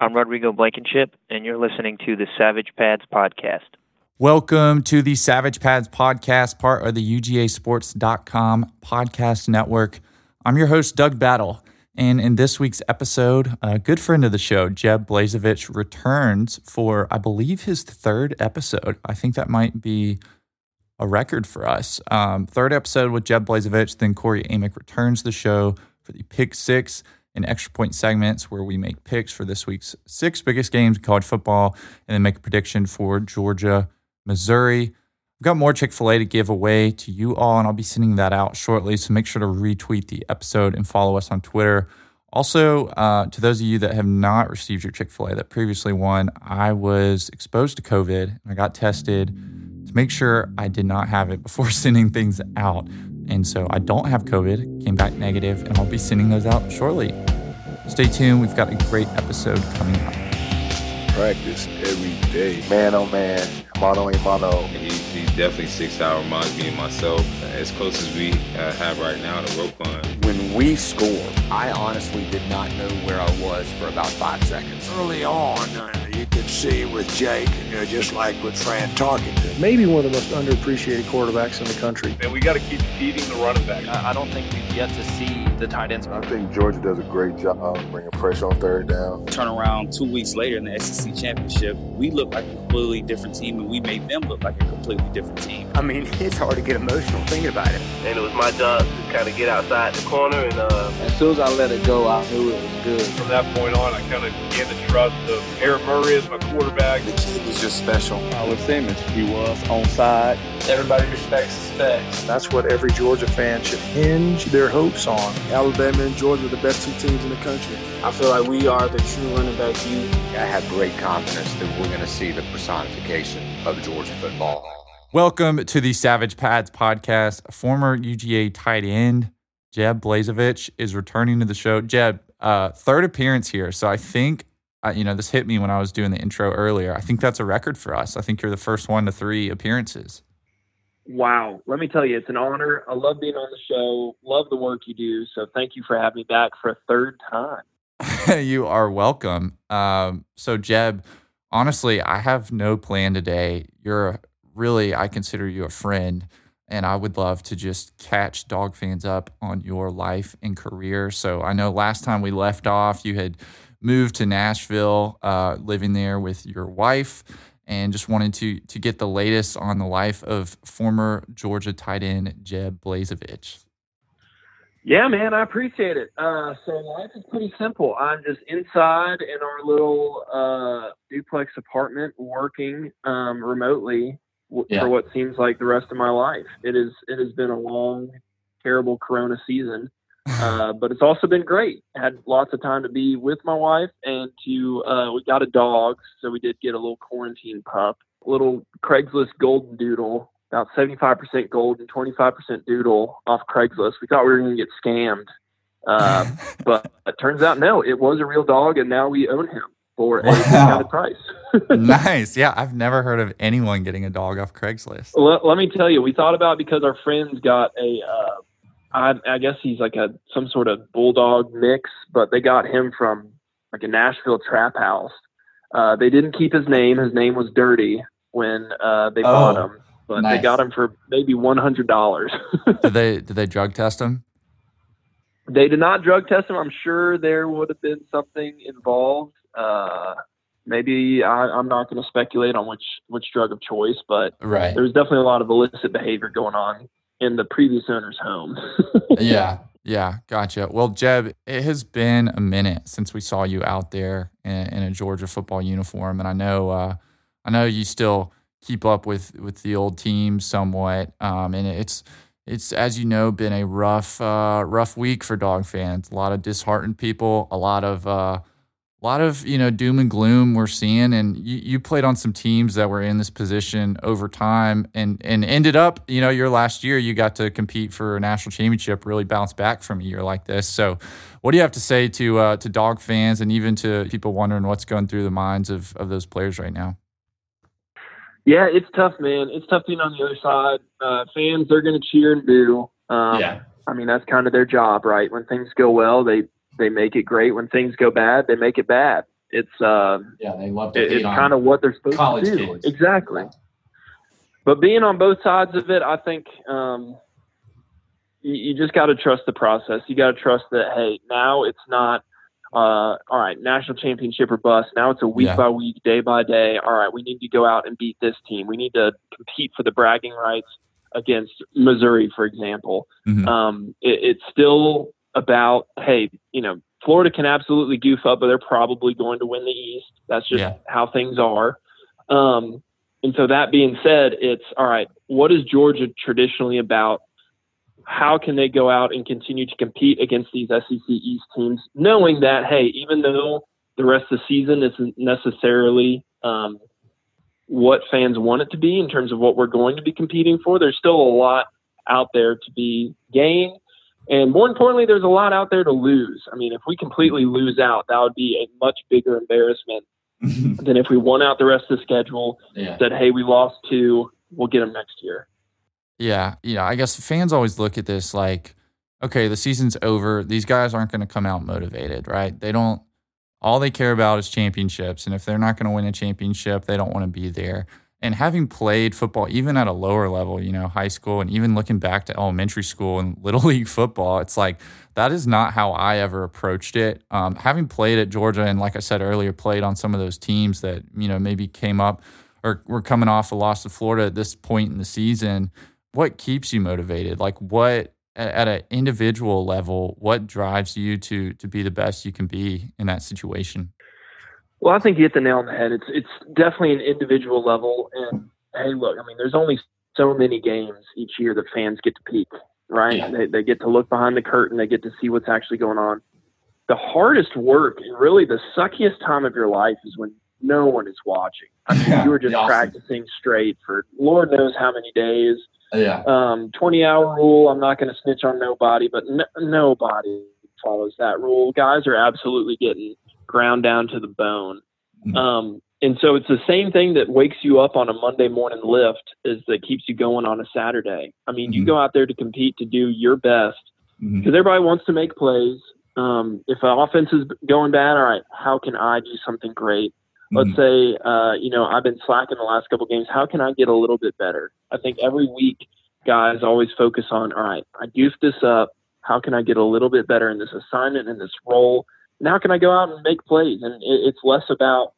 I'm Rodrigo Blankenship, and you're listening to the Savage Pads Podcast. Welcome to the Savage Pads Podcast, part of the UGASports.com podcast network. I'm your host, Doug Battle. And in this week's episode, a good friend of the show, Jeb Blazevich, returns for, I believe, his third episode. I think that might be a record for us. Um, third episode with Jeb Blazevich. Then Cory Amick returns the show for the Pick Six and Extra Point segments where we make picks for this week's six biggest games in college football and then make a prediction for Georgia, Missouri. I've got more Chick fil A to give away to you all, and I'll be sending that out shortly. So make sure to retweet the episode and follow us on Twitter. Also, uh, to those of you that have not received your Chick fil A that previously won, I was exposed to COVID and I got tested to make sure I did not have it before sending things out. And so I don't have COVID, came back negative, and I'll be sending those out shortly. Stay tuned, we've got a great episode coming up. Practice every day, man oh man, mono a mono. He's, he's definitely six hour reminds me of myself. As close as we uh, have right now to Roquan. When we scored, I honestly did not know where I was for about five seconds. Early on, uh, you could see with Jake, you know, just like with Fran Tarkenton. Maybe one of the most underappreciated quarterbacks in the country. And we got to keep feeding the running back. I don't think we've yet to see the tight ends. I think Georgia does a great job bringing pressure on third down. Turn around two weeks later in the SEC championship, we look like a completely different team, and we made them look like a completely different team. I mean, it's hard to get emotional thinking about it. And it was my job to kind of get outside the corner. And uh, as soon as I let it go, I knew it was good. From that point on, I kind of began to trust of Aaron Murray as my quarterback. The kid was just special. Howard Simmons, he was on side. Everybody respects the specs. That's what every Georgia fan should hinge their hopes on. Alabama and Georgia are the best two teams in the country. I feel like we are the true running back youth. I have great confidence that we're going to see the personification of Georgia football. Welcome to the Savage Pads podcast. Former UGA tight end Jeb Blazevich is returning to the show. Jeb, uh, third appearance here. So I think, uh, you know, this hit me when I was doing the intro earlier. I think that's a record for us. I think you're the first one to three appearances. Wow. Let me tell you, it's an honor. I love being on the show, love the work you do. So thank you for having me back for a third time. you are welcome. Um, so, Jeb, honestly, I have no plan today. You're really, I consider you a friend. And I would love to just catch Dawg fans up on your life and career. So I know last time we left off, you had moved to Nashville, uh, living there with your wife, and just wanted to to get the latest on the life of former Georgia tight end Jeb Blazevich. Yeah, man, I appreciate it. Uh, so life is pretty simple. I'm just inside in our little uh, duplex apartment, working um, remotely yeah. for what seems like the rest of my life. It is it has been a long, terrible Corona season, uh, but it's also been great. I had lots of time to be with my wife and to uh, we got a dog, so we did get a little quarantine pup, little Craigslist golden doodle, about seventy five percent golden, twenty five percent doodle off Craigslist. We thought we were going to get scammed. Uh, but it turns out no, it was a real dog, and now we own him for wow. a discounted price. nice. Yeah, I've never heard of anyone getting a dog off Craigslist. Let, let me tell you, we thought about because our friends got a. I, I guess he's like a some sort of bulldog mix, but they got him from like a Nashville trap house. Uh, they didn't keep his name. His name was Dirty when uh, they oh, bought him, but nice. they got him for maybe one hundred dollars. did they did they drug test him? They did not drug test him. I'm sure there would have been something involved. Uh, maybe I, am not going to speculate on which which drug of choice, but right. there was definitely a lot of illicit behavior going on in the previous owner's home. yeah, yeah, gotcha. Well, Jeb, it has been a minute since we saw you out there in, in a Georgia football uniform, and I know uh, I know you still keep up with with the old team somewhat, um, and it's. It's as you know been a rough, uh, rough week for Dawg fans. A lot of disheartened people, a lot of uh, a lot of you know doom and gloom we're seeing and you, you played on some teams that were in this position over time and and ended up you know your last year you got to compete for a national championship really bounce back from a year like this. So what do you have to say to uh, to Dawg fans and even to people wondering what's going through the minds of, of those players right now? Yeah it's tough man. It's tough being on the other side. Uh, fans they're going to cheer and boo. Um, yeah. I mean that's kind of their job right? When things go well they they make it great. When things go bad, they make it bad. It's uh, yeah, they love to. It's kind of what they're supposed to do. Kids. Exactly. But being on both sides of it, I think um, you, you just got to trust the process. You got to trust that hey, now it's not uh, all right, national championship or bust. Now it's a week yeah. by week, day by day. All right, we need to go out and beat this team. We need to compete for the bragging rights against Missouri, for example. Mm-hmm. Um, it, it's still about, hey, you know, Florida can absolutely goof up, but they're probably going to win the East. That's just yeah. how things are. Um, and so that being said, it's all right. What is Georgia traditionally about? How can they go out and continue to compete against these SEC East teams, knowing that hey, even though the rest of the season isn't necessarily um, what fans want it to be in terms of what we're going to be competing for, there's still a lot out there to be gained. And more importantly, there's a lot out there to lose. I mean, if we completely lose out, that would be a much bigger embarrassment than if we won out the rest of the schedule, yeah. said, hey, we lost two, we'll get them next year. Yeah. Yeah. I guess fans always look at this like, okay, the season's over. These guys aren't going to come out motivated, right? They don't, all they care about is championships. And if they're not going to win a championship, they don't want to be there. And having played football, even at a lower level, you know, high school, and even looking back to elementary school and little league football, it's like that is not how I ever approached it. Um, having played at Georgia, and like I said earlier, played on some of those teams that you know maybe came up or were coming off a loss to Florida at this point in the season. What keeps you motivated? Like what at an individual level, what drives you to to be the best you can be in that situation? Well, I think you hit the nail on the head. It's it's definitely an individual level, and hey, look, I mean, there's only so many games each year that fans get to peek, right? Yeah. They they get to look behind the curtain, they get to see what's actually going on. The hardest work and really the suckiest time of your life is when no one is watching. I mean, yeah, you were just awesome. practicing straight for Lord knows how many days. Yeah. Um, 20 hour rule. I'm not going to snitch on nobody, but nobody follows that rule. Guys are absolutely getting ground down to the bone. Mm-hmm. Um, and so it's the same thing that wakes you up on a Monday morning lift is that keeps you going on a Saturday. I mean, mm-hmm. you go out there to compete to do your best because mm-hmm. everybody wants to make plays. Um, if an offense is going bad, all right, how can I do something great? Let's mm-hmm. say, uh, you know, I've been slacking the last couple games. How can I get a little bit better? I think every week guys always focus on, all right, I goofed this up. How can I get a little bit better in this assignment, in this role? Now can I go out and make plays? And it, it's less about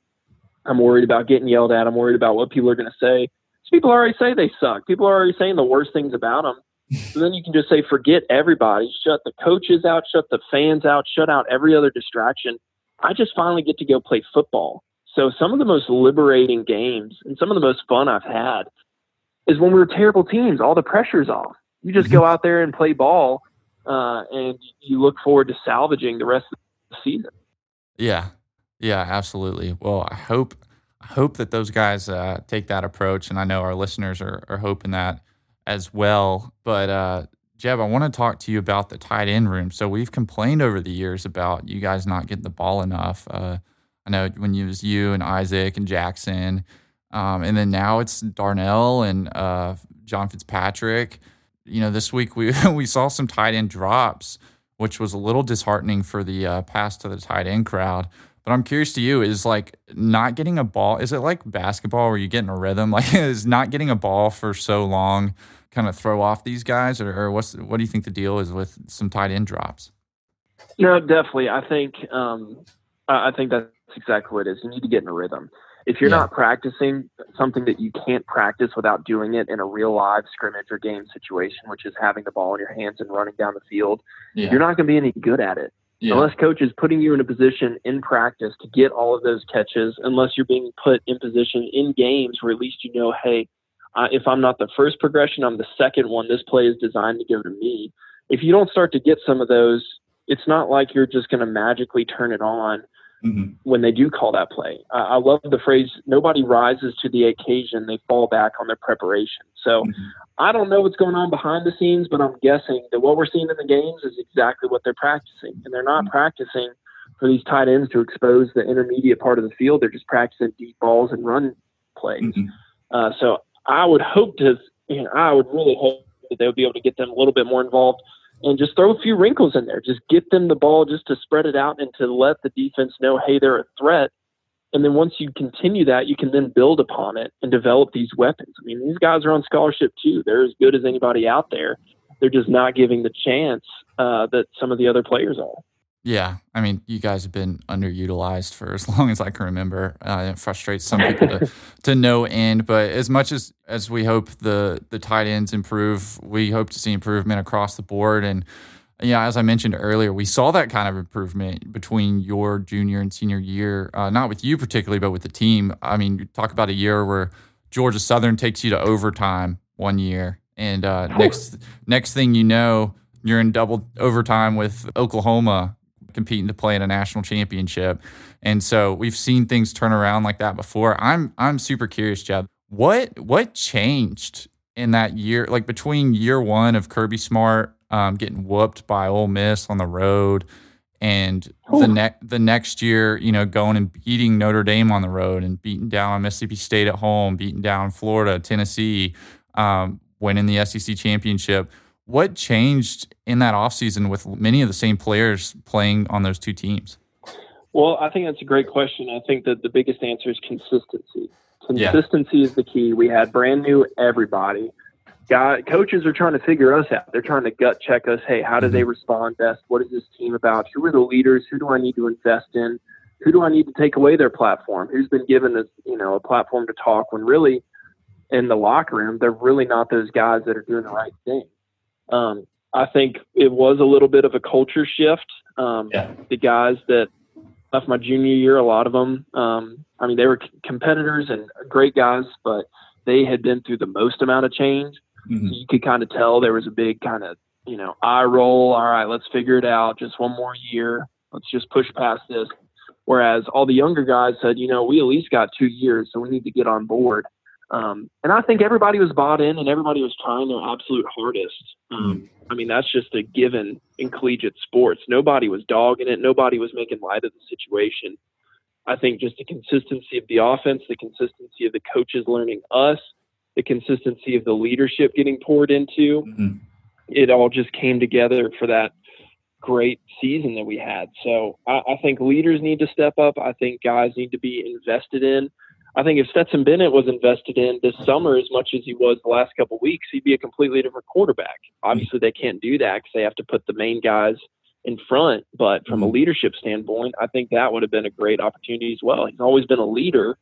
I'm worried about getting yelled at. I'm worried about what people are going to say. So people already say they suck. People are already saying the worst things about them. So then you can just say, forget everybody, shut the coaches out, shut the fans out, shut out every other distraction. I just finally get to go play football. So some of the most liberating games and some of the most fun I've had is when we were terrible teams. All the pressure's off. You just go out there and play ball, uh, and you look forward to salvaging the rest of season. Yeah, yeah, absolutely. Well, I hope I hope that those guys uh, take that approach, and I know our listeners are are hoping that as well. But uh, Jeb, I want to talk to you about the tight end room. So we've complained over the years about you guys not getting the ball enough. Uh, I know when it was you and Isaac and Jackson, um, and then now it's Darnell and uh, John Fitzpatrick. You know, this week we we saw some tight end drops which was a little disheartening for the uh, pass to the tight end crowd. But I'm curious to you is like not getting a ball. Is it like basketball where you get in a rhythm? Like is not getting a ball for so long kind of throw off these guys, or, or what's what do you think the deal is with some tight end drops? No, definitely. I think um, I think that's exactly what it is. You need to get in a rhythm if you're yeah. not practicing something that you can't practice without doing it in a real live scrimmage or game situation, which is having the ball in your hands and running down the field, yeah. you're not going to be any good at it. Yeah. Unless coach is putting you in a position in practice to get all of those catches, unless you're being put in position in games where at least you know, hey, uh, if I'm not the first progression, I'm the second one. This play is designed to go to me. If you don't start to get some of those, it's not like you're just going to magically turn it on mm-hmm. when they do call that play. Uh, I love the phrase, nobody rises to the occasion, they fall back on their preparation. So mm-hmm. I don't know what's going on behind the scenes, but I'm guessing that what we're seeing in the games is exactly what they're practicing. And they're not mm-hmm. practicing for these tight ends to expose the intermediate part of the field. They're just practicing deep balls and run plays. Mm-hmm. Uh, so I would hope to, you know, I would really hope that they would be able to get them a little bit more involved and just throw a few wrinkles in there. Just get them the ball just to spread it out and to let the defense know, hey, they're a threat. and then once you continue that, you can then build upon it and develop these weapons. I mean, these guys are on scholarship too. They're as good as anybody out there. They're just not giving the chance uh, that some of the other players are. Yeah, I mean, you guys have been underutilized for as long as I can remember. Uh, it frustrates some people to, to no end. But as much as as we hope the the tight ends improve, we hope to see improvement across the board. And yeah, as I mentioned earlier, we saw that kind of improvement between your junior and senior year. Uh, not with you particularly, but with the team. I mean, you talk about a year where Georgia Southern takes you to overtime one year, and uh, next next thing you know, you're in double overtime with Oklahoma competing to play in a national championship. And so we've seen things turn around like that before. I'm I'm super curious, Jeb. What what changed in that year, like between year one of Kirby Smart um, getting whooped by Ole Miss on the road, and the next the next year, you know, going and beating Notre Dame on the road and beating down Mississippi State at home, beating down Florida, Tennessee, um, winning the SEC championship. What changed in that offseason with many of the same players playing on those two teams? Well, I think that's a great question. I think that the biggest answer is consistency. Consistency yeah. is the key. We had brand new everybody. Guy, coaches are trying to figure us out. They're trying to gut check us. Hey, how do they mm-hmm. respond best? What is this team about? Who are the leaders? Who do I need to invest in? Who do I need to take away their platform? Who's been given this, you know, a platform to talk when really in the locker room, they're really not those guys that are doing the right thing. Um, I think it was a little bit of a culture shift. Um, yeah. The guys that left my junior year, a lot of them, um, I mean, they were competitors and great guys, but they had been through the most amount of change. Mm-hmm. So you could kind of tell there was a big kind of, you know, eye roll. All right, let's figure it out. Just one more year. Let's just push past this. Whereas all the younger guys said, you know, we at least got two years, so we need to get on board. Um, and I think everybody was bought in and everybody was trying their absolute hardest. Um, I mean, that's just a given in collegiate sports. Nobody was dogging it. Nobody was making light of the situation. I think just the consistency of the offense, the consistency of the coaches learning us, the consistency of the leadership getting poured into, mm-hmm. it all just came together for that great season that we had. So I, I think leaders need to step up. I think guys need to be invested in. I think if Stetson Bennett was invested in this summer as much as he was the last couple of weeks, he'd be a completely different quarterback. Obviously, they can't do that because they have to put the main guys in front. But from a mm-hmm. leadership standpoint, I think that would have been a great opportunity as well. He's always been a leader,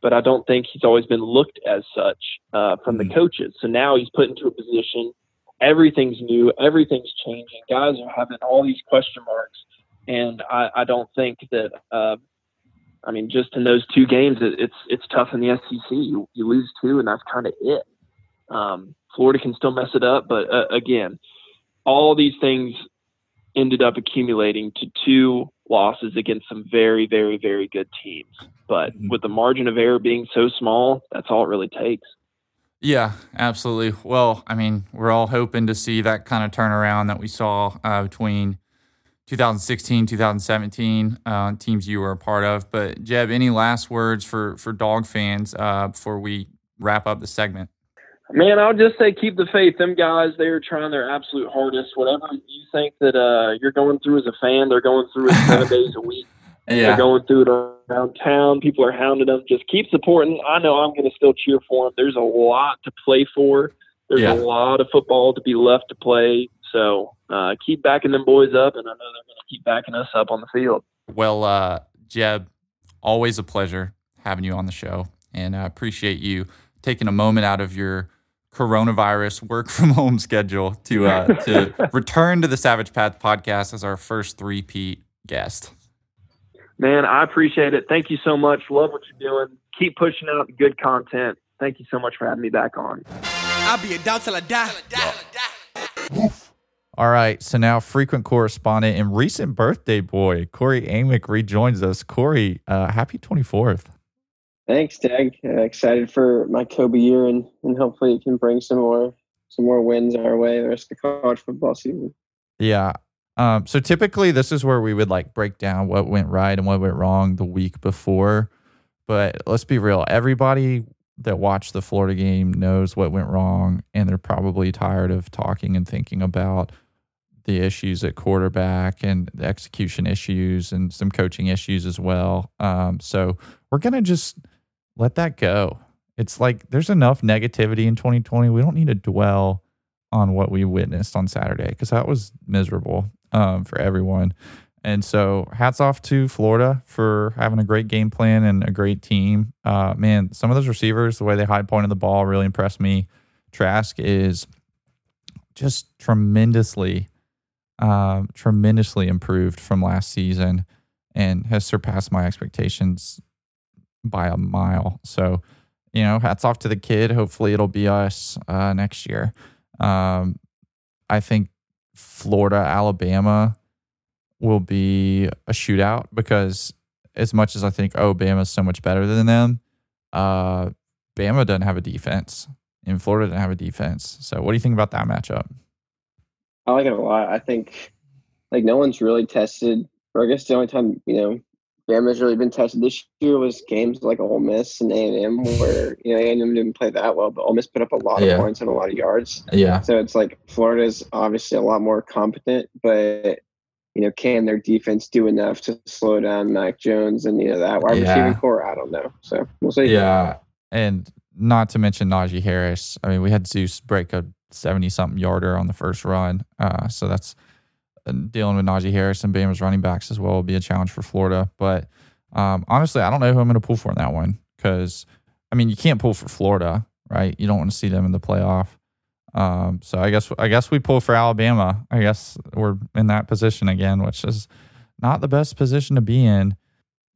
but I don't think he's always been looked as such uh, from the mm-hmm. coaches. So now he's put into a position. Everything's new. Everything's changing. Guys are having all these question marks, and I, I don't think that uh, I mean, just in those two games, it, it's it's tough in the SEC. You, you lose two, and that's kind of it. Um, Florida can still mess it up, but uh, again, all these things ended up accumulating to two losses against some very, very, very good teams. But mm-hmm. with the margin of error being so small, that's all it really takes. Yeah, absolutely. Well, I mean, we're all hoping to see that kind of turnaround that we saw uh, between 2016, 2017 uh, teams you were a part of. But Jeb, any last words for for Dawg fans uh, before we wrap up the segment? Man, I'll just say keep the faith. Them guys, they're trying their absolute hardest. Whatever you think that uh, you're going through as a fan, they're going through it seven days a week. Yeah. They're going through it around town. People are hounding them. Just keep supporting. I know I'm going to still cheer for them. There's a lot to play for. There's yeah. a lot of football to be left to play. So uh, keep backing them boys up, and I know they're going to keep backing us up on the field. Well, uh, Jeb, always a pleasure having you on the show, and I appreciate you taking a moment out of your coronavirus work from home schedule to uh, to return to the Savage Pads podcast as our first three-peat guest. Man, I appreciate it. Thank you so much. Love what you're doing. Keep pushing out good content. Thank you so much for having me back on. I'll be a dog till I die. Till I die. All right. So now, frequent correspondent and recent birthday boy, Cory Amick, rejoins us. Cory, uh, happy 24th. Thanks, Doug. Uh, excited for my Kobe year, and, and hopefully it can bring some more some more wins our way the rest of the college football season. Yeah. Um, so typically, this is where we would like break down what went right and what went wrong the week before. But let's be real. Everybody that watched the Florida game knows what went wrong, and they're probably tired of talking and thinking about the issues at quarterback and the execution issues and some coaching issues as well. Um, so we're gonna just let that go. It's like there's enough negativity in 2020. We don't need to dwell on what we witnessed on Saturday because that was miserable um, for everyone. And so, hats off to Florida for having a great game plan and a great team. Uh, man, some of those receivers, the way they high pointed the ball, really impressed me. Trask is just tremendously, uh, tremendously improved from last season and has surpassed my expectations by a mile. So, you know, hats off to the kid. Hopefully, it'll be us uh, next year. Um, I think Florida, Alabama will be a shootout because as much as I think, oh, Bama's so much better than them, uh, Bama doesn't have a defense and Florida doesn't have a defense. So what do you think about that matchup? I like it a lot. I think like no one's really tested, or I guess the only time, you know, Bama's really been tested this year was games like Ole Miss and A and M, where you know A and M didn't play that well, but Ole Miss put up a lot of points and a lot of yards. Yeah. So it's like Florida's obviously a lot more competent, but you know, can their defense do enough to slow down Mac Jones and you know that wide yeah. receiving corps? I don't know. So we'll see. Yeah, and not to mention Najee Harris. I mean, we had Zeus break a seventy-something yarder on the first run, uh, so that's uh, dealing with Najee Harris and Bama's running backs as well will be a challenge for Florida. But um, honestly, I don't know who I'm going to pull for in that one because I mean, you can't pull for Florida, right? You don't want to see them in the playoff. Um, so I guess I guess we pull for Alabama. I guess we're in that position again, which is not the best position to be in.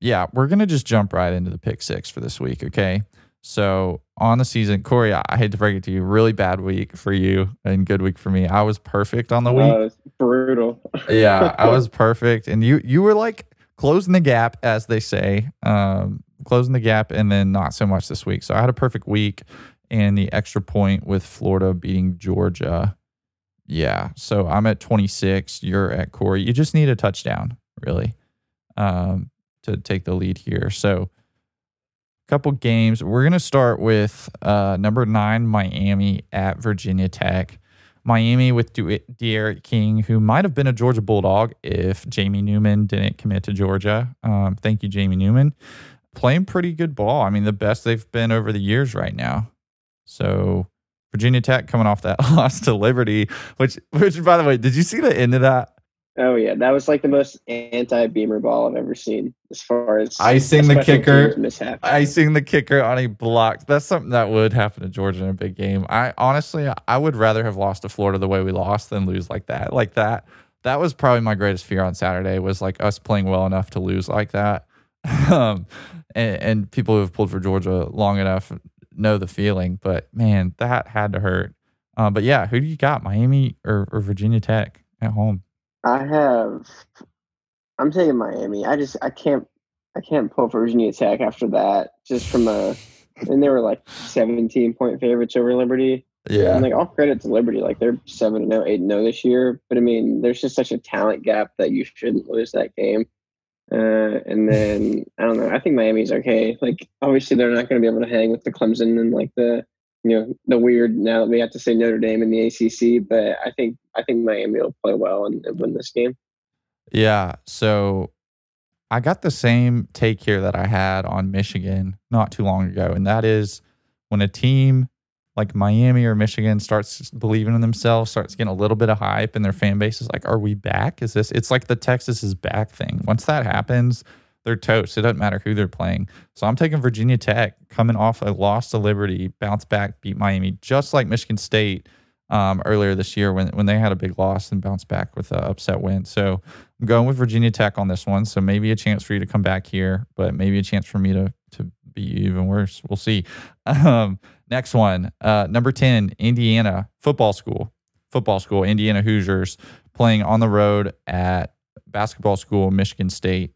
Yeah, we're gonna just jump right into the pick six for this week. Okay. So on the season, Cory, I hate to break it to you, really bad week for you and good week for me. I was perfect on the week. Uh, brutal. yeah, I was perfect, and you you were like closing the gap, as they say, um, closing the gap, and then not so much this week. So I had a perfect week and the extra point with Florida beating Georgia. Yeah. So I'm at 26. You're at Cory. You just need a touchdown, really, um, to take the lead here. So, couple games. We're going to start with uh, number nine, Miami at Virginia Tech. Miami with D'Eriq King, who might have been a Georgia Bulldog if Jamie Newman didn't commit to Georgia. Um, thank you, Jamie Newman. Playing pretty good ball. I mean, the best they've been over the years right now. So Virginia Tech coming off that loss to Liberty, which which by the way, did you see the end of that? Oh yeah, that was like the most anti-beamer ball I've ever seen as far as icing the kicker mishap. Icing the kicker on a block. That's something that would happen to Georgia in a big game. I honestly I would rather have lost to Florida the way we lost than lose like that. Like that. That was probably my greatest fear on Saturday was like us playing well enough to lose like that. um, and, and people who have pulled for Georgia long enough know the feeling, but man, that had to hurt. Uh, but yeah, who do you got, Miami or, or Virginia Tech at home? I have. I'm taking Miami. I just I can't I can't pull Virginia Tech after that. Just from a and they were like 17 point favorites over Liberty. Yeah. And like all credit to Liberty, like they're seven and 0, 8 and 0 this year. But I mean, there's just such a talent gap that you shouldn't lose that game. Uh, and then I don't know. I think Miami's okay. Like obviously they're not going to be able to hang with the Clemson and like the you know the weird now that we have to say Notre Dame in the ACC. But I think I think Miami will play well and, and win this game. Yeah. So I got the same take here that I had on Michigan not too long ago, and that is when a team like Miami or Michigan starts believing in themselves, starts getting a little bit of hype, and their fan base is like, "Are we back? Is this?" It's like the Texas is back thing. Once that happens, they're toast. It doesn't matter who they're playing. So I'm taking Virginia Tech coming off a loss to Liberty, bounce back, beat Miami, just like Michigan State um, earlier this year when when they had a big loss and bounced back with an upset win. So I'm going with Virginia Tech on this one. So maybe a chance for you to come back here, but maybe a chance for me to to be even worse. We'll see. Um, Next one, uh, number 10, Indiana football school. Football school, Indiana Hoosiers playing on the road at basketball school, Michigan State,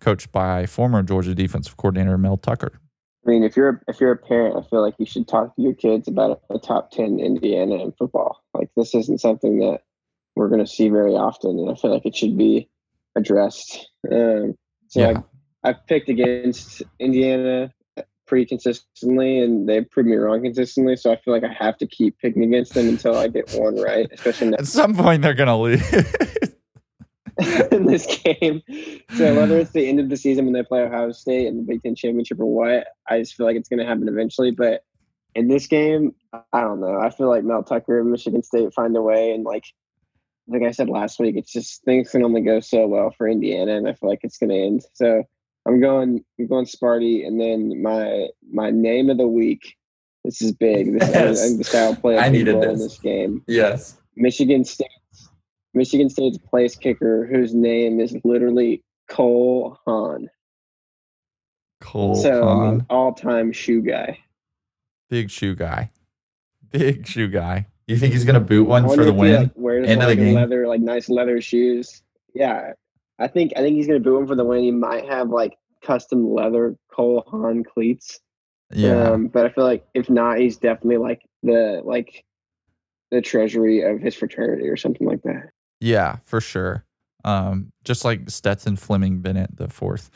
coached by former Georgia defensive coordinator Mel Tucker. I mean, if you're if you're a parent, I feel like you should talk to your kids about a, a top ten Indiana in football. Like this isn't something that we're going to see very often, and I feel like it should be addressed. Um, so yeah. I, I've picked against Indiana pretty consistently, and they proved me wrong consistently. So I feel like I have to keep picking against them until I get one right. Especially at some point, they're gonna lose. in this game. So whether it's the end of the season when they play Ohio State in the Big Ten championship or what, I just feel like it's going to happen eventually. But in this game, I don't know. I feel like Mel Tucker and Michigan State find a way, and like like I said last week, it's just things can only go so well for Indiana, and I feel like it's going to end. So I'm going, I'm going Sparty, and then my my name of the week. This is big. This yes. I think the style play I needed this. in this game. Yes, Michigan State, Michigan State's place kicker, whose name is literally Cole Haan. Cole so, Haan, I mean, all-time shoe guy. Big shoe guy. Big shoe guy. You think he's gonna boot one for the win? Like, wears End like of the game. leather, like nice leather shoes. Yeah, I think I think he's gonna boot one for the win. He might have like custom leather Cole Haan cleats. Yeah, um, but I feel like if not, he's definitely like the like the treasury of his fraternity or something like that. Yeah, for sure. Um, just like Stetson Fleming Bennett the fourth.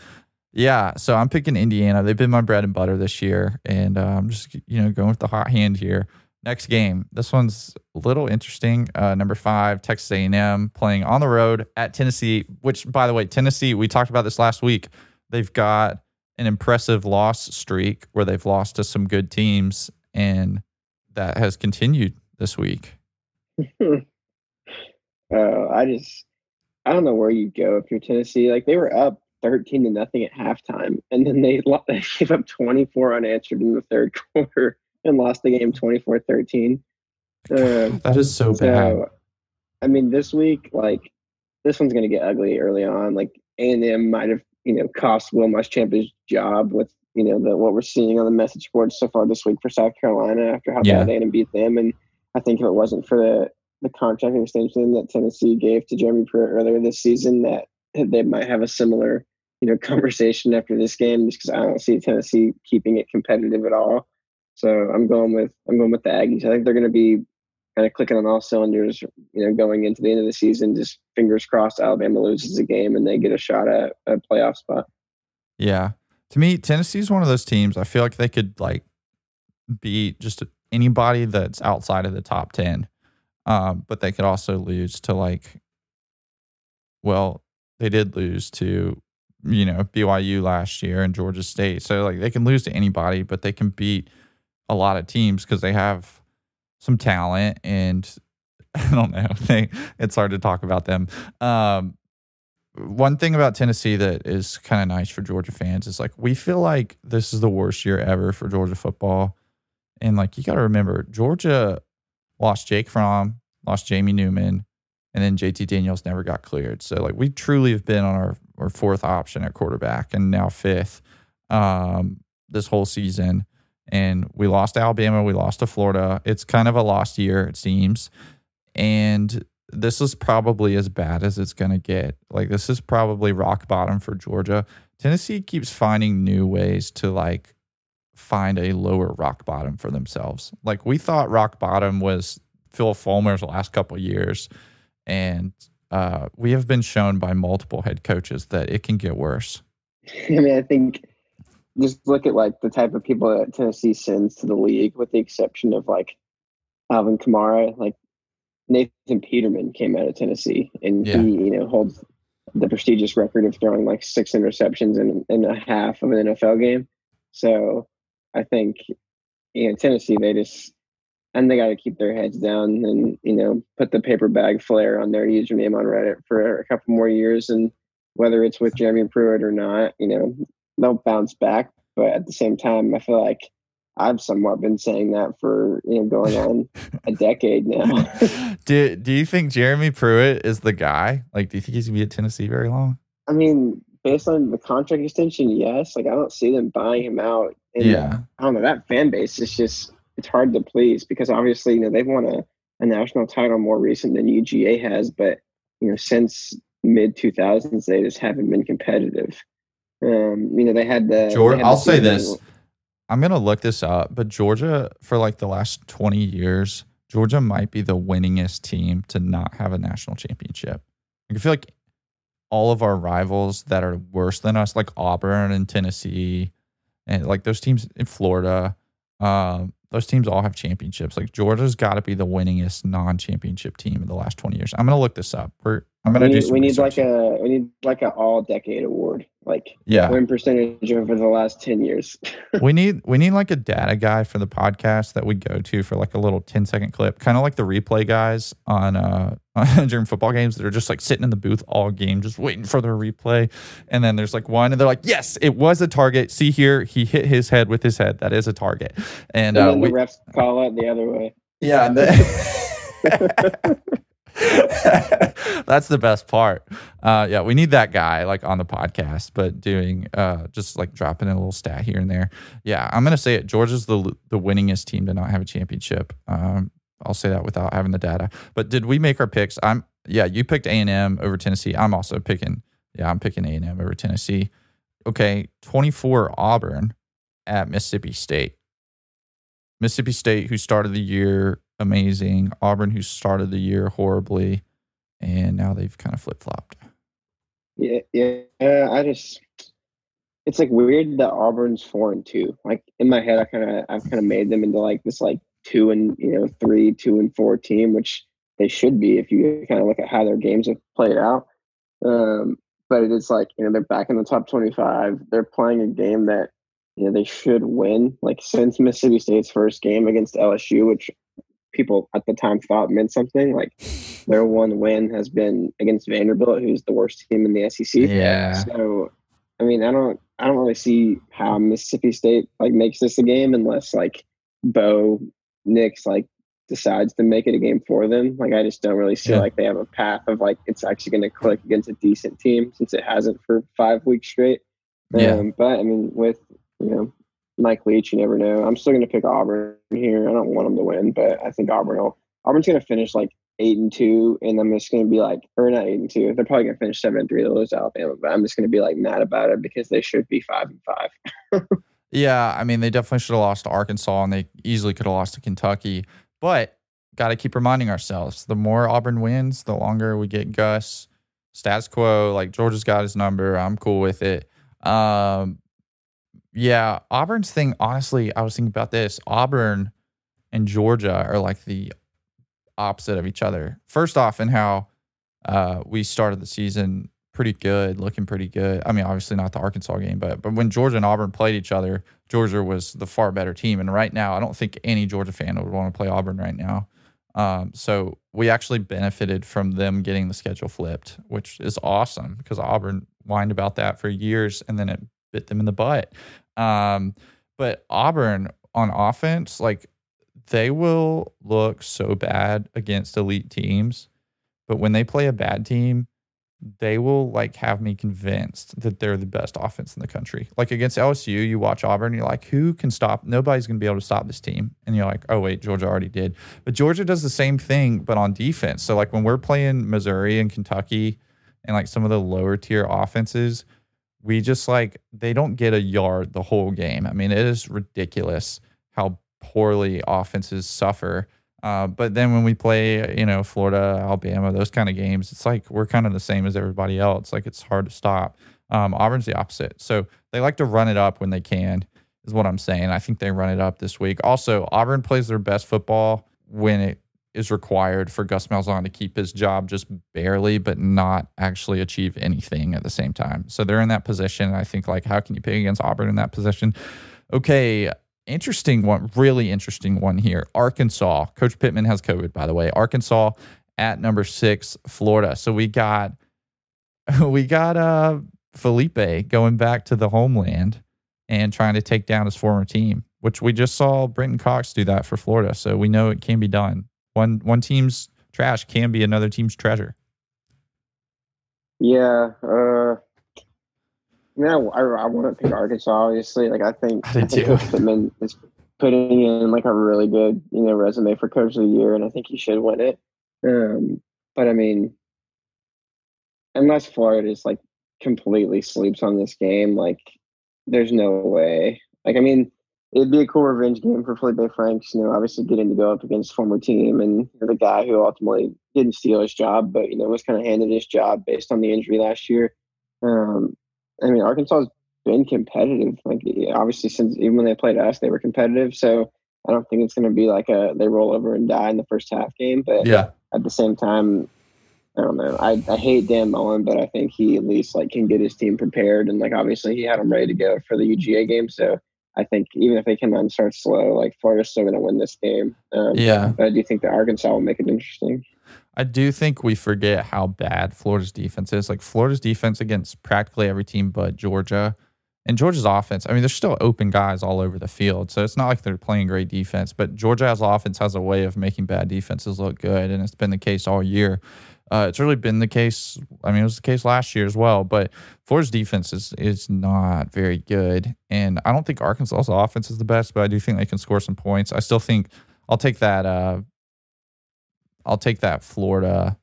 Yeah, so I'm picking Indiana. They've been my bread and butter this year, and uh, I'm just you know going with the hot hand here. Next game. This one's a little interesting. Uh, number five, Texas A&M playing on the road at Tennessee. Which, by the way, Tennessee. We talked about this last week. They've got an impressive loss streak where they've lost to some good teams, and that has continued this week. uh, I just, I don't know where you go if you're Tennessee. Like they were up 13 to nothing at halftime, and then they, they gave up 24 unanswered in the third quarter and lost the game 24 13. Um, that is so, so bad. I mean, this week, like, this one's going to get ugly early on. Like, A&M might have, you know, cost Will Muschamp his job with, you know, the what we're seeing on the message board so far this week for South Carolina after how yeah. bad A&M beat them. And I think if it wasn't for the, the contract extension that Tennessee gave to Jeremy Pruitt earlier this season, that they might have a similar, you know, conversation after this game just because I don't see Tennessee keeping it competitive at all. So I'm going with I'm going with the Aggies. I think they're going to be kind of clicking on all cylinders, you know, going into the end of the season. Just fingers crossed, Alabama loses a game and they get a shot at a playoff spot. Yeah, to me, Tennessee's one of those teams. I feel like they could like beat just anybody that's outside of the top ten, um, but they could also lose to like, well, they did lose to you know BYU last year and Georgia State, so like they can lose to anybody, but they can beat a lot of teams because they have some talent and I don't know. They, it's hard to talk about them. Um, one thing about Tennessee that is kind of nice for Georgia fans is like we feel like this is the worst year ever for Georgia football, and like you got to remember Georgia lost Jake Fromm, lost Jamie Newman, and then JT Daniels never got cleared. So like we truly have been on our, our fourth option at quarterback and now fifth um, this whole season and we lost to Alabama, we lost to Florida. It's kind of a lost year, it seems. And this is probably as bad as it's going to get. Like, this is probably rock bottom for Georgia. Tennessee keeps finding new ways to like find a lower rock bottom for themselves. Like, we thought rock bottom was Phil Fulmer's last couple years. And uh, we have been shown by multiple head coaches that it can get worse. I mean, I think just look at like the type of people that Tennessee sends to the league, with the exception of like Alvin Kamara. Like Nathan Peterman came out of Tennessee, and yeah. he you know holds the prestigious record of throwing like six interceptions in, in a half of an NFL game. So I think you know Tennessee they just and they got to keep their heads down and you know put the paper bag flair on their username on Reddit for a couple more years and whether it's with Jeremy Pruitt or not, you know, they'll bounce back. But at the same time, I feel like I've somewhat been saying that for you know going on a decade now. do Do you think Jeremy Pruitt is the guy? Like, do you think he's gonna be at Tennessee very long? I mean, based on the contract extension, yes. Like, I don't see them buying him out. And, yeah, I don't know that fan base is just it's hard to please because obviously you know they've won a, a national title more recent than UGA has, but you know since mid 2000s they just haven't been competitive. Um, you know, they had the Georgia. Had I'll say this. I'm gonna look this up, but Georgia for like the last 20 years, Georgia might be the winningest team to not have a national championship. I feel like all of our rivals that are worse than us, like Auburn and Tennessee, and like those teams in Florida, um, those teams all have championships. Like Georgia's got to be the winningest non-championship team in the last 20 years. I'm gonna look this up. We're I'm gonna we do need, some we need research. like a we need like an all decade award, like Yeah. win percentage over the last ten years. we need we need like a data guy for the podcast that we go to for like a little 10 second clip kind of like the replay guys on uh during football games that are just like sitting in the booth all game just waiting for their replay and then there's like one and they're like yes it was a target see here he hit his head with his head that is a target and, and uh we, the refs call it the other way. yeah and then That's the best part. Uh, yeah, we need that guy like on the podcast, but doing uh, just like dropping a little stat here and there. Yeah, I'm gonna say it. Georgia's the the winningest team to not have a championship. Um, I'll say that without having the data. But did we make our picks? I'm yeah. You picked A and M over Tennessee. I'm also picking. Yeah, I'm picking A and M over Tennessee. Okay, 24 Auburn at Mississippi State. Mississippi State, who started the year amazing, Auburn, who started the year horribly, and now they've kind of flip flopped. Yeah, yeah. I just it's like weird that Auburn's four and two. Like in my head, I kind of I've kind of made them into like this like two and you know three, two and four team, which they should be if you kind of look at how their games have played out. Um, but it is like you know they're back in the top twenty five. They're playing a game that you know they should win. Like since Mississippi State's first game against LSU, which people at the time thought meant something. Like their one win has been against Vanderbilt, who's the worst team in the SEC. Yeah. So, I mean, I don't, I don't really see how Mississippi State like makes this a game unless like Bo Nix like decides to make it a game for them. Like I just don't really see Yeah. like they have a path of like it's actually going to click against a decent team since it hasn't for five weeks straight. Yeah. Um, but I mean, with you know Mike Leach, you never know. I'm still going to pick Auburn here. I don't want them to win, but I think Auburn will. Auburn's going to finish like eight and two, and I'm just going to be like, or not eight and two. They're probably going to finish seven and three. They'll lose Alabama, but I'm just going to be like mad about it because they should be five and five. Yeah, I mean, they definitely should have lost to Arkansas and they easily could have lost to Kentucky. But got to keep reminding ourselves the more Auburn wins, the longer we get Gus. Status quo, like Georgia's got his number. I'm cool with it. Um, yeah, Auburn's thing, honestly, I was thinking about this. Auburn and Georgia are like the opposite of each other. First off, in how uh, we started the season pretty good, looking pretty good. I mean, obviously not the Arkansas game, but but when Georgia and Auburn played each other, Georgia was the far better team. And right now, I don't think any Georgia fan would want to play Auburn right now. Um, so we actually benefited from them getting the schedule flipped, which is awesome because Auburn whined about that for years and then it bit them in the butt. Um, but Auburn on offense, like they will look so bad against elite teams, but when they play a bad team, they will like have me convinced that they're the best offense in the country. Like against LSU, you watch Auburn, you're like, who can stop? Nobody's going to be able to stop this team. And you're like, oh, wait, Georgia already did. But Georgia does the same thing, but on defense. So, like when we're playing Missouri and Kentucky and like some of the lower tier offenses, we just like, they don't get a yard the whole game. I mean, it is ridiculous how poorly offenses suffer. Uh, but then when we play, you know, Florida, Alabama, those kind of games, it's like we're kind of the same as everybody else. Like it's hard to stop. Um, Auburn's the opposite. So they like to run it up when they can, is what I'm saying. I think they run it up this week. Also, Auburn plays their best football when it is required for Gus Malzahn to keep his job just barely, but not actually achieve anything at the same time. So they're in that position. I think like, how can you pick against Auburn in that position? Okay, interesting one, really interesting one here. Arkansas. Coach Pittman has COVID, by the way. Arkansas at number six, Florida. So we got we got uh Felipe going back to the homeland and trying to take down his former team, which we just saw Brenton Cox do that for Florida. So we know it can be done. One one team's trash can be another team's treasure. Yeah, uh, yeah, I, I want to pick Arkansas. Obviously, like I think I did think. Coach Pittman is putting in like a really good, you know, resume for Coach of the Year, and I think he should win it. Um, but I mean, unless Florida just like completely sleeps on this game, like there's no way. Like I mean, it'd be a cool revenge game for Felipe Franks. You know, obviously getting to go up against former team and the guy who ultimately didn't steal his job, but you know was kind of handed his job based on the injury last year. Um, I mean, Arkansas has been competitive. Like obviously, since even when they played us, they were competitive. So I don't think it's going to be like a they roll over and die in the first half game. But Yeah. at the same time, I don't know. I, I hate Dan Mullen, but I think he at least like can get his team prepared and like obviously he had them ready to go for the UGA game. So I think even if they come out and start slow, like Florida's still going to win this game. Um, yeah, but I do think that Arkansas will make it interesting. I do think we forget how bad Florida's defense is. Like Florida's defense against practically every team but Georgia. And Georgia's offense, I mean, there's still open guys all over the field. So it's not like they're playing great defense, but Georgia's offense has a way of making bad defenses look good. And it's been the case all year. Uh, it's really been the case. I mean, it was the case last year as well. But Florida's defense is is not very good, and I don't think Arkansas's offense is the best. But I do think they can score some points. I still think I'll take that. Uh, I'll take that Florida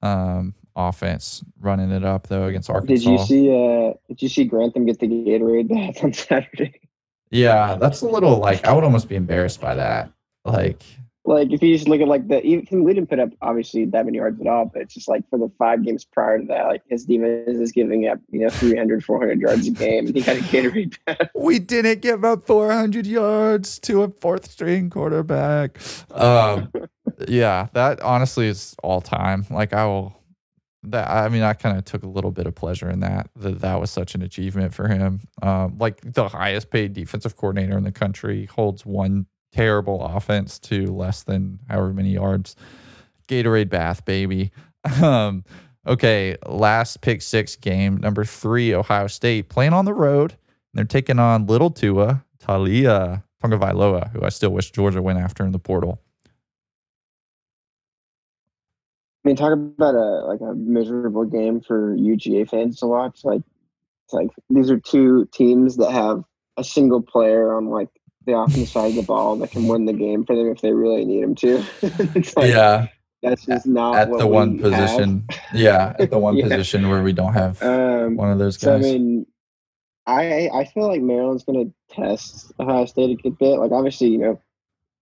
um, offense running it up though against Arkansas. Did you see? Uh, did you see Grantham get the Gatorade bath on Saturday? Yeah, that's a little like I would almost be embarrassed by that. Like like if you just look at like the even we didn't put up obviously that many yards at all, but it's just like for the five games prior to that, like his defense is giving up you know 300, 400 yards a game, and he got a Gatorade bath. We didn't give up 400 yards to a fourth string quarterback. Um, yeah, that honestly is all time. Like I will. That I mean, I kind of took a little bit of pleasure in that. That that was such an achievement for him. Um, like the highest paid defensive coordinator in the country holds one terrible offense to less than however many yards. Gatorade bath, baby. Um, okay, last pick six game, number three, Ohio State playing on the road. They're taking on Little Tua, Taulia Tagovailoa, who I still wish Georgia went after in the portal. I mean, talk about a like a miserable game for UGA fans to watch. Like, it's like these are two teams that have a single player on like the offensive side of the ball that can win the game for them if they really need them to. like, yeah. That's just not at the one position. Have. Yeah, at the one yeah. position where we don't have um, one of those guys. So, I mean, I I feel like Maryland's going to test Ohio State a good bit. Like obviously, you know,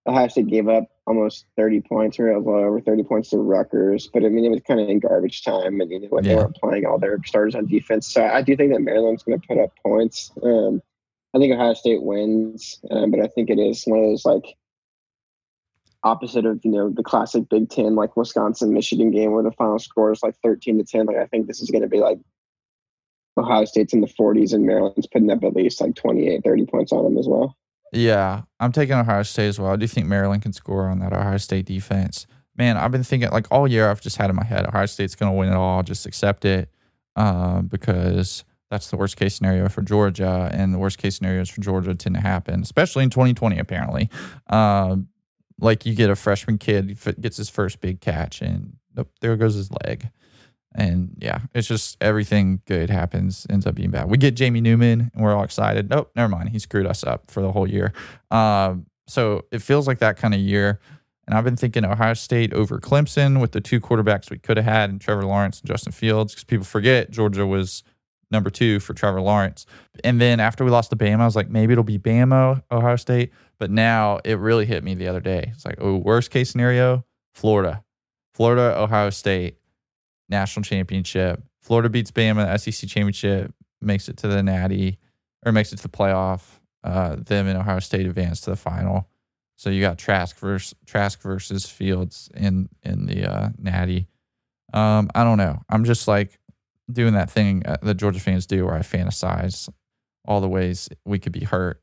Ohio State gave up almost 30 points or over 30 points to Rutgers, but I mean, it was kind of in garbage time and you know, when yeah. they weren't playing all their starters on defense. So I do think that Maryland's going to put up points. Um, I think Ohio State wins, um, but I think it is one of those like opposite of you know the classic Big Ten like Wisconsin Michigan game where the final score is like thirteen to ten. Like I think this is going to be like Ohio State's in the 40s and Maryland's putting up at least like 28, 30 points on them as well. Yeah, I'm taking Ohio State as well. I do think Maryland can score on that Ohio State defense. Man, I've been thinking like all year. I've just had in my head Ohio State's going to win it all. Just accept it um, because that's the worst case scenario for Georgia, and the worst case scenarios for Georgia tend to happen, especially in 2020. Apparently, um, like you get a freshman kid gets his first big catch, and oh, there goes his leg, and yeah, it's just everything good happens ends up being bad. We get Jamie Newman, and we're all excited. Nope, never mind. He screwed us up for the whole year. Um, so it feels like that kind of year. And I've been thinking Ohio State over Clemson with the two quarterbacks we could have had, and Trevor Lawrence and Justin Fields, because people forget Georgia was number two for Trevor Lawrence. And then after we lost to Bama, I was like, maybe it'll be Bama, Ohio State. But now it really hit me the other day. It's like, oh, worst case scenario, Florida. Florida, Ohio State, national championship. Florida beats Bama, SEC championship, makes it to the Natty, or makes it to the playoff. Uh, them and Ohio State advance to the final. So you got Trask versus Trask versus Fields in in the uh, Natty. Um, I don't know. I'm just like doing that thing uh, that Georgia fans do where I fantasize all the ways we could be hurt.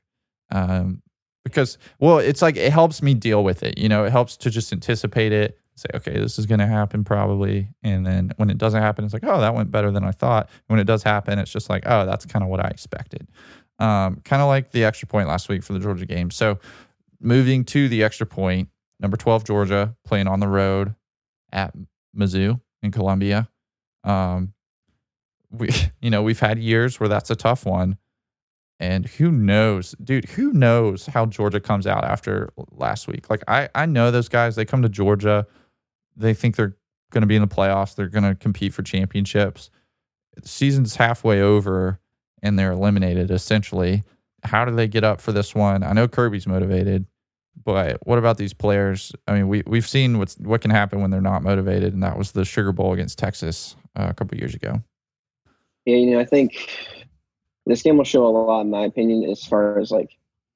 Um, because, well, it's like it helps me deal with it. You know, it helps to just anticipate it, say, okay, this is going to happen probably. And then when it doesn't happen, it's like, oh, that went better than I thought. When it does happen, it's just like, oh, that's kind of what I expected. Um, kind of like the extra point last week for the Georgia game. So moving to the extra point, number 12, Georgia, playing on the road at Mizzou in Columbia. Um, we you know we've had years where that's a tough one. And who knows dude who knows how georgia comes out after last week? Like i i know those guys they come to georgia they think they're going to be in the playoffs they're going to compete for championships. The season's halfway over and they're eliminated essentially. How do they get up for this one? I know kirby's motivated but what about these players? I mean we, we've seen what's what can happen when they're not motivated and that was the sugar bowl against texas uh, a couple years ago yeah, you know, I think this game will show a lot, in my opinion, as far as like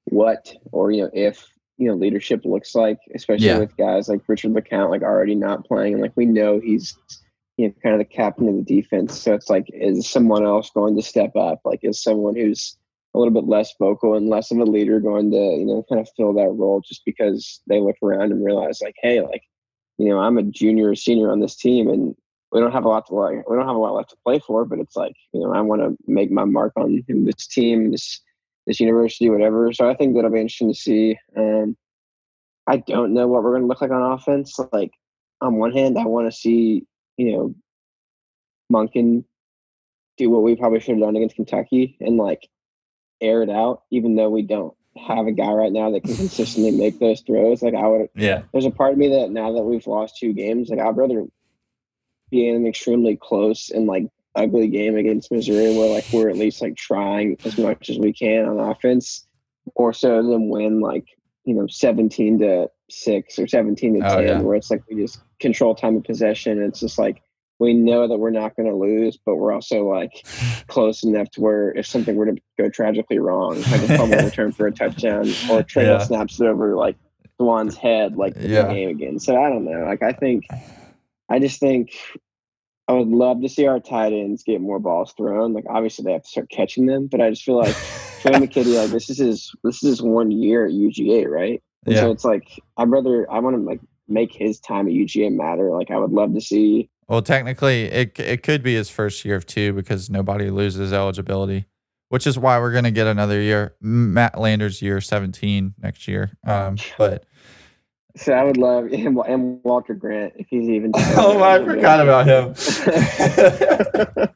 what or you know if you know leadership looks like, especially yeah. with guys like Richard LeCounte like already not playing, and like we know he's you know kind of the captain of the defense. So it's like, is someone else going to step up? Like, is someone who's a little bit less vocal and less of a leader going to you know kind of fill that role just because they look around and realize like, hey, like you know, I'm a junior or senior on this team and we don't have a lot to like we don't have a lot left to play for, but it's like, you know, I want to make my mark on this team, this this university, whatever. So I think that'll be interesting to see. Um, I don't know what we're going to look like on offense. Like on one hand, I want to see you know Monken do what we probably should have done against Kentucky and like air it out, even though we don't have a guy right now that can consistently make those throws. Like I would, yeah. There's a part of me that now that we've lost two games, like I'd rather be in an extremely close and like ugly game against Missouri where like we're at least like trying as much as we can on offense, more so than win like you know seventeen to six or seventeen to oh, ten, yeah. where it's like we just control time of possession. It's just like we know that we're not going to lose, but we're also like close enough to where if something were to go tragically wrong, like a fumble return for a touchdown or Trey yeah. snaps it over like D'Wan's head, like the game again. So I don't know. Like I think, I just think I would love to see our tight ends get more balls thrown. Like obviously they have to start catching them, but I just feel like Trey McKitty, like this is his this is his one year at UGA, right? And yeah. so it's like I'd rather I want to like make his time at UGA matter. Like I would love to see well, technically, it it could be his first year of two because nobody loses eligibility, which is why we're going to get another year. Matt Landers year seventeen next year. Um, but so I would love him and Walter Grant if he's even. oh, I forgot about him.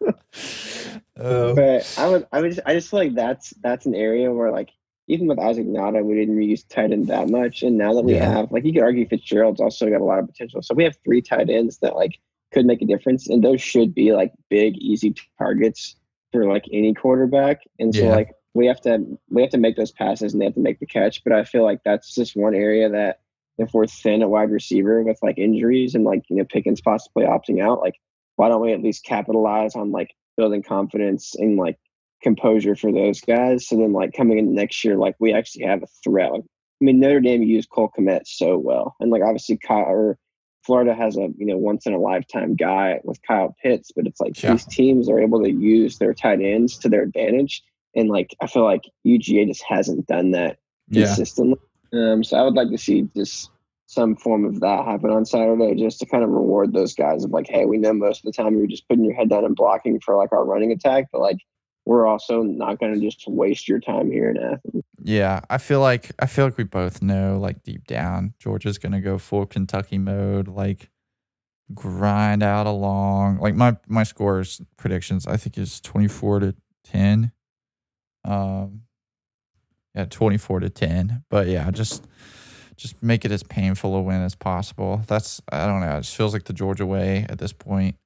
oh. But I would, I would, just, I just feel like that's that's an area where like even with Isaac Nauta, we didn't use tight end that much, and now that we yeah. have, like, you could argue Fitzgerald's also got a lot of potential. So we have three tight ends that like could make a difference. And those should be like big, easy targets for like any quarterback. And so yeah. like we have to we have to make those passes and they have to make the catch. But I feel like that's just one area that if we're thin at wide receiver with like injuries and like you know Pickens possibly opting out, like why don't we at least capitalize on like building confidence and like composure for those guys? So then like coming in next year, like we actually have a threat. Like, I mean Notre Dame used Cole Kmet so well, and like obviously Kyle or Florida has a you know once in a lifetime guy with Kyle Pitts, but it's like yeah. these teams are able to use their tight ends to their advantage, and like I feel like UGA just hasn't done that consistently. Um, so I would like to see just some form of that happen on Saturday, just to kind of reward those guys of like, hey, we know most of the time you're just putting your head down and blocking for like our running attack, but like we're also not going to just waste your time here in Athens. Yeah, I feel like I feel like we both know, like deep down, Georgia's going to go full Kentucky mode, like grind out along. Like my my scores predictions, I think is twenty four to ten. Um, yeah, twenty four to ten. But yeah, just just make it as painful a win as possible. That's I don't know. It just feels like the Georgia way at this point.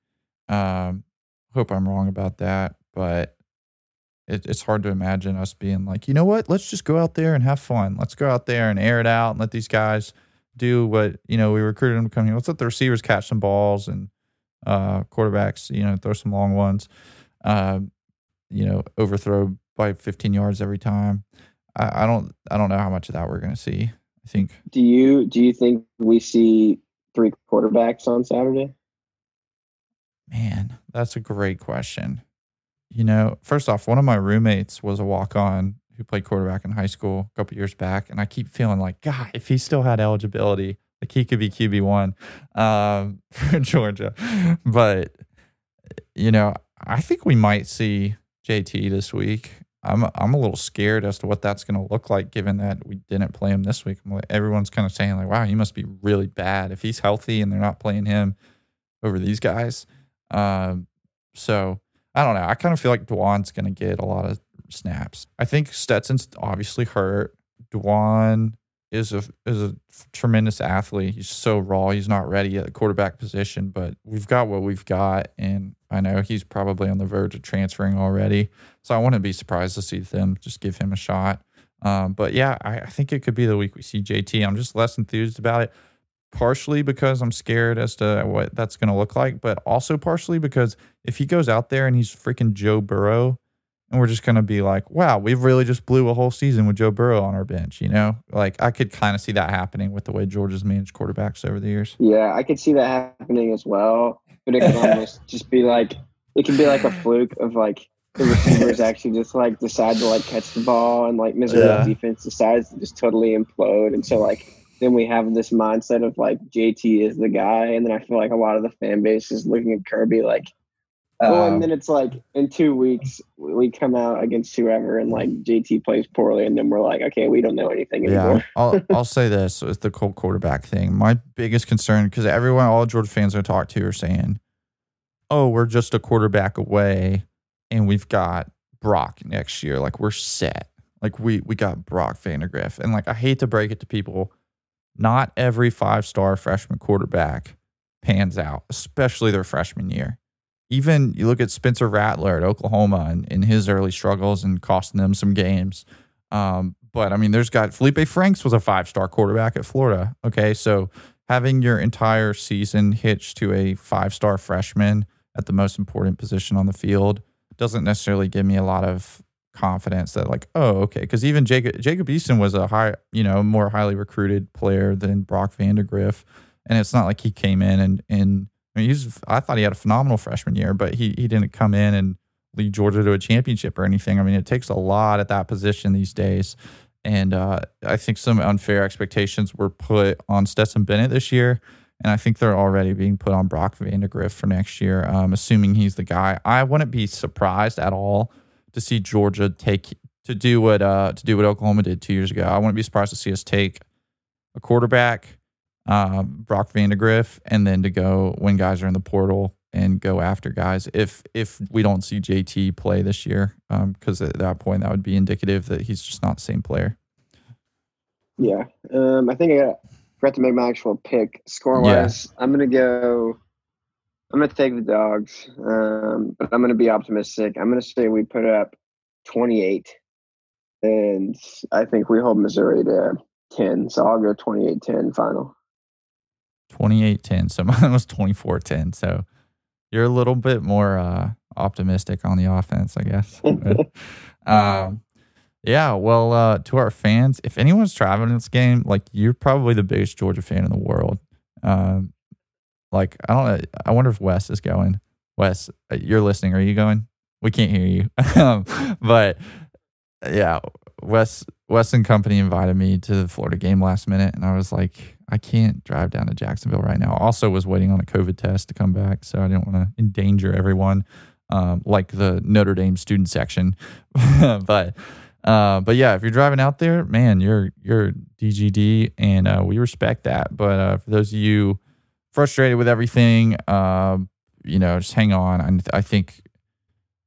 Um, hope I'm wrong about that, but it, it's hard to imagine us being like, you know what, let's just go out there and have fun. Let's go out there and air it out and let these guys do what you know we recruited them to come here. Let's let the receivers catch some balls and uh, quarterbacks, you know, throw some long ones. Uh, you know, overthrow by 15 yards every time. I, I don't, I don't know how much of that we're going to see. I think. Do you do you think we see three quarterbacks on Saturday? Man, that's a great question. You know, first off, one of my roommates was a walk on who played quarterback in high school a couple years back. And I keep feeling like, God, if he still had eligibility, like he could be QB1 um, for Georgia. But, you know, I think we might see JT this week. I'm I'm a little scared as to what that's going to look like, given that we didn't play him this week. Everyone's kind of saying like, "Wow, he must be really bad if he's healthy and they're not playing him over these guys." Um, so I don't know. I kind of feel like D'Wan's going to get a lot of snaps. I think Stetson's obviously hurt. D'Wan is a is a tremendous athlete. He's so raw. He's not ready at the quarterback position, but we've got what we've got, and I know he's probably on the verge of transferring already. So I wouldn't be surprised to see them just give him a shot. Um, but yeah, I, I think it could be the week we see JT. I'm just less enthused about it partially because I'm scared as to what that's going to look like, but also partially because if he goes out there and he's freaking Joe Burrow, and we're just going to be like, wow, we really just blew a whole season with Joe Burrow on our bench, you know? Like, I could kind of see that happening with the way Georgia's managed quarterbacks over the years. Yeah, I could see that happening as well. but it can almost just be like it can be like a fluke of like the receivers actually just like decide to like catch the ball and like Missouri Yeah. defense decides to just totally implode. And so like then we have this mindset of like JT is the guy, and then I feel like a lot of the fan base is looking at Kirby like well, Um, and then it's like in two weeks we come out against whoever and like JT plays poorly, and then we're like, okay, we don't know anything Yeah, anymore. I'll I'll say this with the Colt quarterback thing. My biggest concern because everyone, all Georgia fans I talk to are saying, "Oh, we're just a quarterback away, and we've got Brock next year. Like we're set. Like we we got Brock Vandagriff." And like I hate to break it to people, not every five star freshman quarterback pans out, especially their freshman year. Even you look at Spencer Rattler at Oklahoma and in his early struggles and costing them some games. Um, but I mean, there's got Feleipe Franks was a five star quarterback at Florida. Okay. So having your entire season hitched to a five star freshman at the most important position on the field doesn't necessarily give me a lot of confidence that like, oh, okay. Cause even Jacob Jacob was a high, you know, more highly recruited player than Brock Vandagriff. And it's not like he came in and and I mean he's I thought he had a phenomenal freshman year, but he he didn't come in and lead Georgia to a championship or anything. I mean, it takes a lot at that position these days. And uh, I think some unfair expectations were put on Stetson Bennett this year. And I think they're already being put on Brock Vandagriff for next year, um, assuming he's the guy. I wouldn't be surprised at all to see Georgia take to do what uh, to do what Oklahoma did two years ago. I wouldn't be surprised to see us take a quarterback, um, Brock Vandagriff, and then to go when guys are in the portal and go after guys if if we don't see JT play this year because at that point that would be indicative that he's just not the same player. Yeah. Um, I think I got, forgot to make my actual pick. Score wise, I'm gonna go. I'm gonna take the dogs, um, but I'm gonna be optimistic. I'm gonna say we put up 28, and I think we hold Missouri to 10. So I'll go 28-10 final. 28-10. So mine was 24-10. So you're a little bit more uh, optimistic on the offense, I guess. um, yeah, well, uh, to our fans, if anyone's traveling this game, like you're probably the biggest Georgia fan in the world. Um, like I don't know, I wonder if Wes is going. Wes, uh, you're listening. Are you going? We can't hear you. um, but yeah, Wes Wes and company invited me to the Florida game last minute, and I was like, I can't drive down to Jacksonville right now. Also, was waiting on a COVID test to come back, so I didn't want to endanger everyone, um, like the Notre Dame student section. but uh, but yeah, if you're driving out there, man, you're you're DGD, and uh, we respect that. But uh, for those of you frustrated with everything, uh, you know, just hang on. I, I think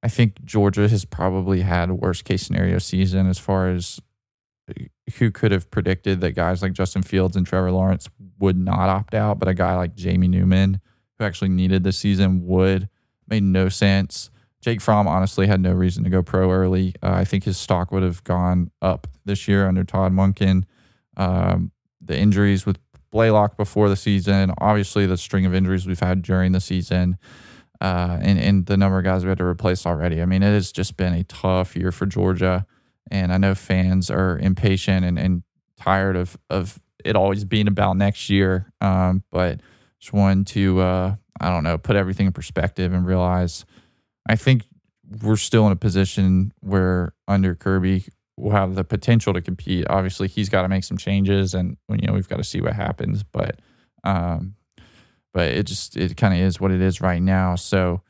I think Georgia has probably had a worst case scenario season as far as who could have predicted that guys like Justin Fields and Trevor Lawrence would not opt out, but a guy like Jamie Newman, who actually needed this season, would made no sense. Jake Fromm honestly had no reason to go pro early. Uh, I think his stock would have gone up this year under Todd Monken. Um, the injuries with Blaylock before the season, obviously the string of injuries we've had during the season, uh, and, and the number of guys we had to replace already. I mean, it has just been a tough year for Georgia. And I know fans are impatient and, and tired of, of it always being about next year. Um, but just wanted to, uh, I don't know, put everything in perspective and realize I think we're still in a position where under Kirby we'll have the potential to compete. Obviously, he's got to make some changes, and you know we've got to see what happens. But, um, but it just it kind of is what it is right now. So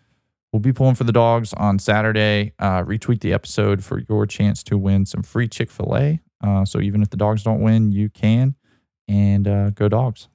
we'll be pulling for the dogs on Saturday. Uh, retweet the episode for your chance to win some free Chick Fil A. Uh, so even if the dogs don't win, you can, and uh, go dogs.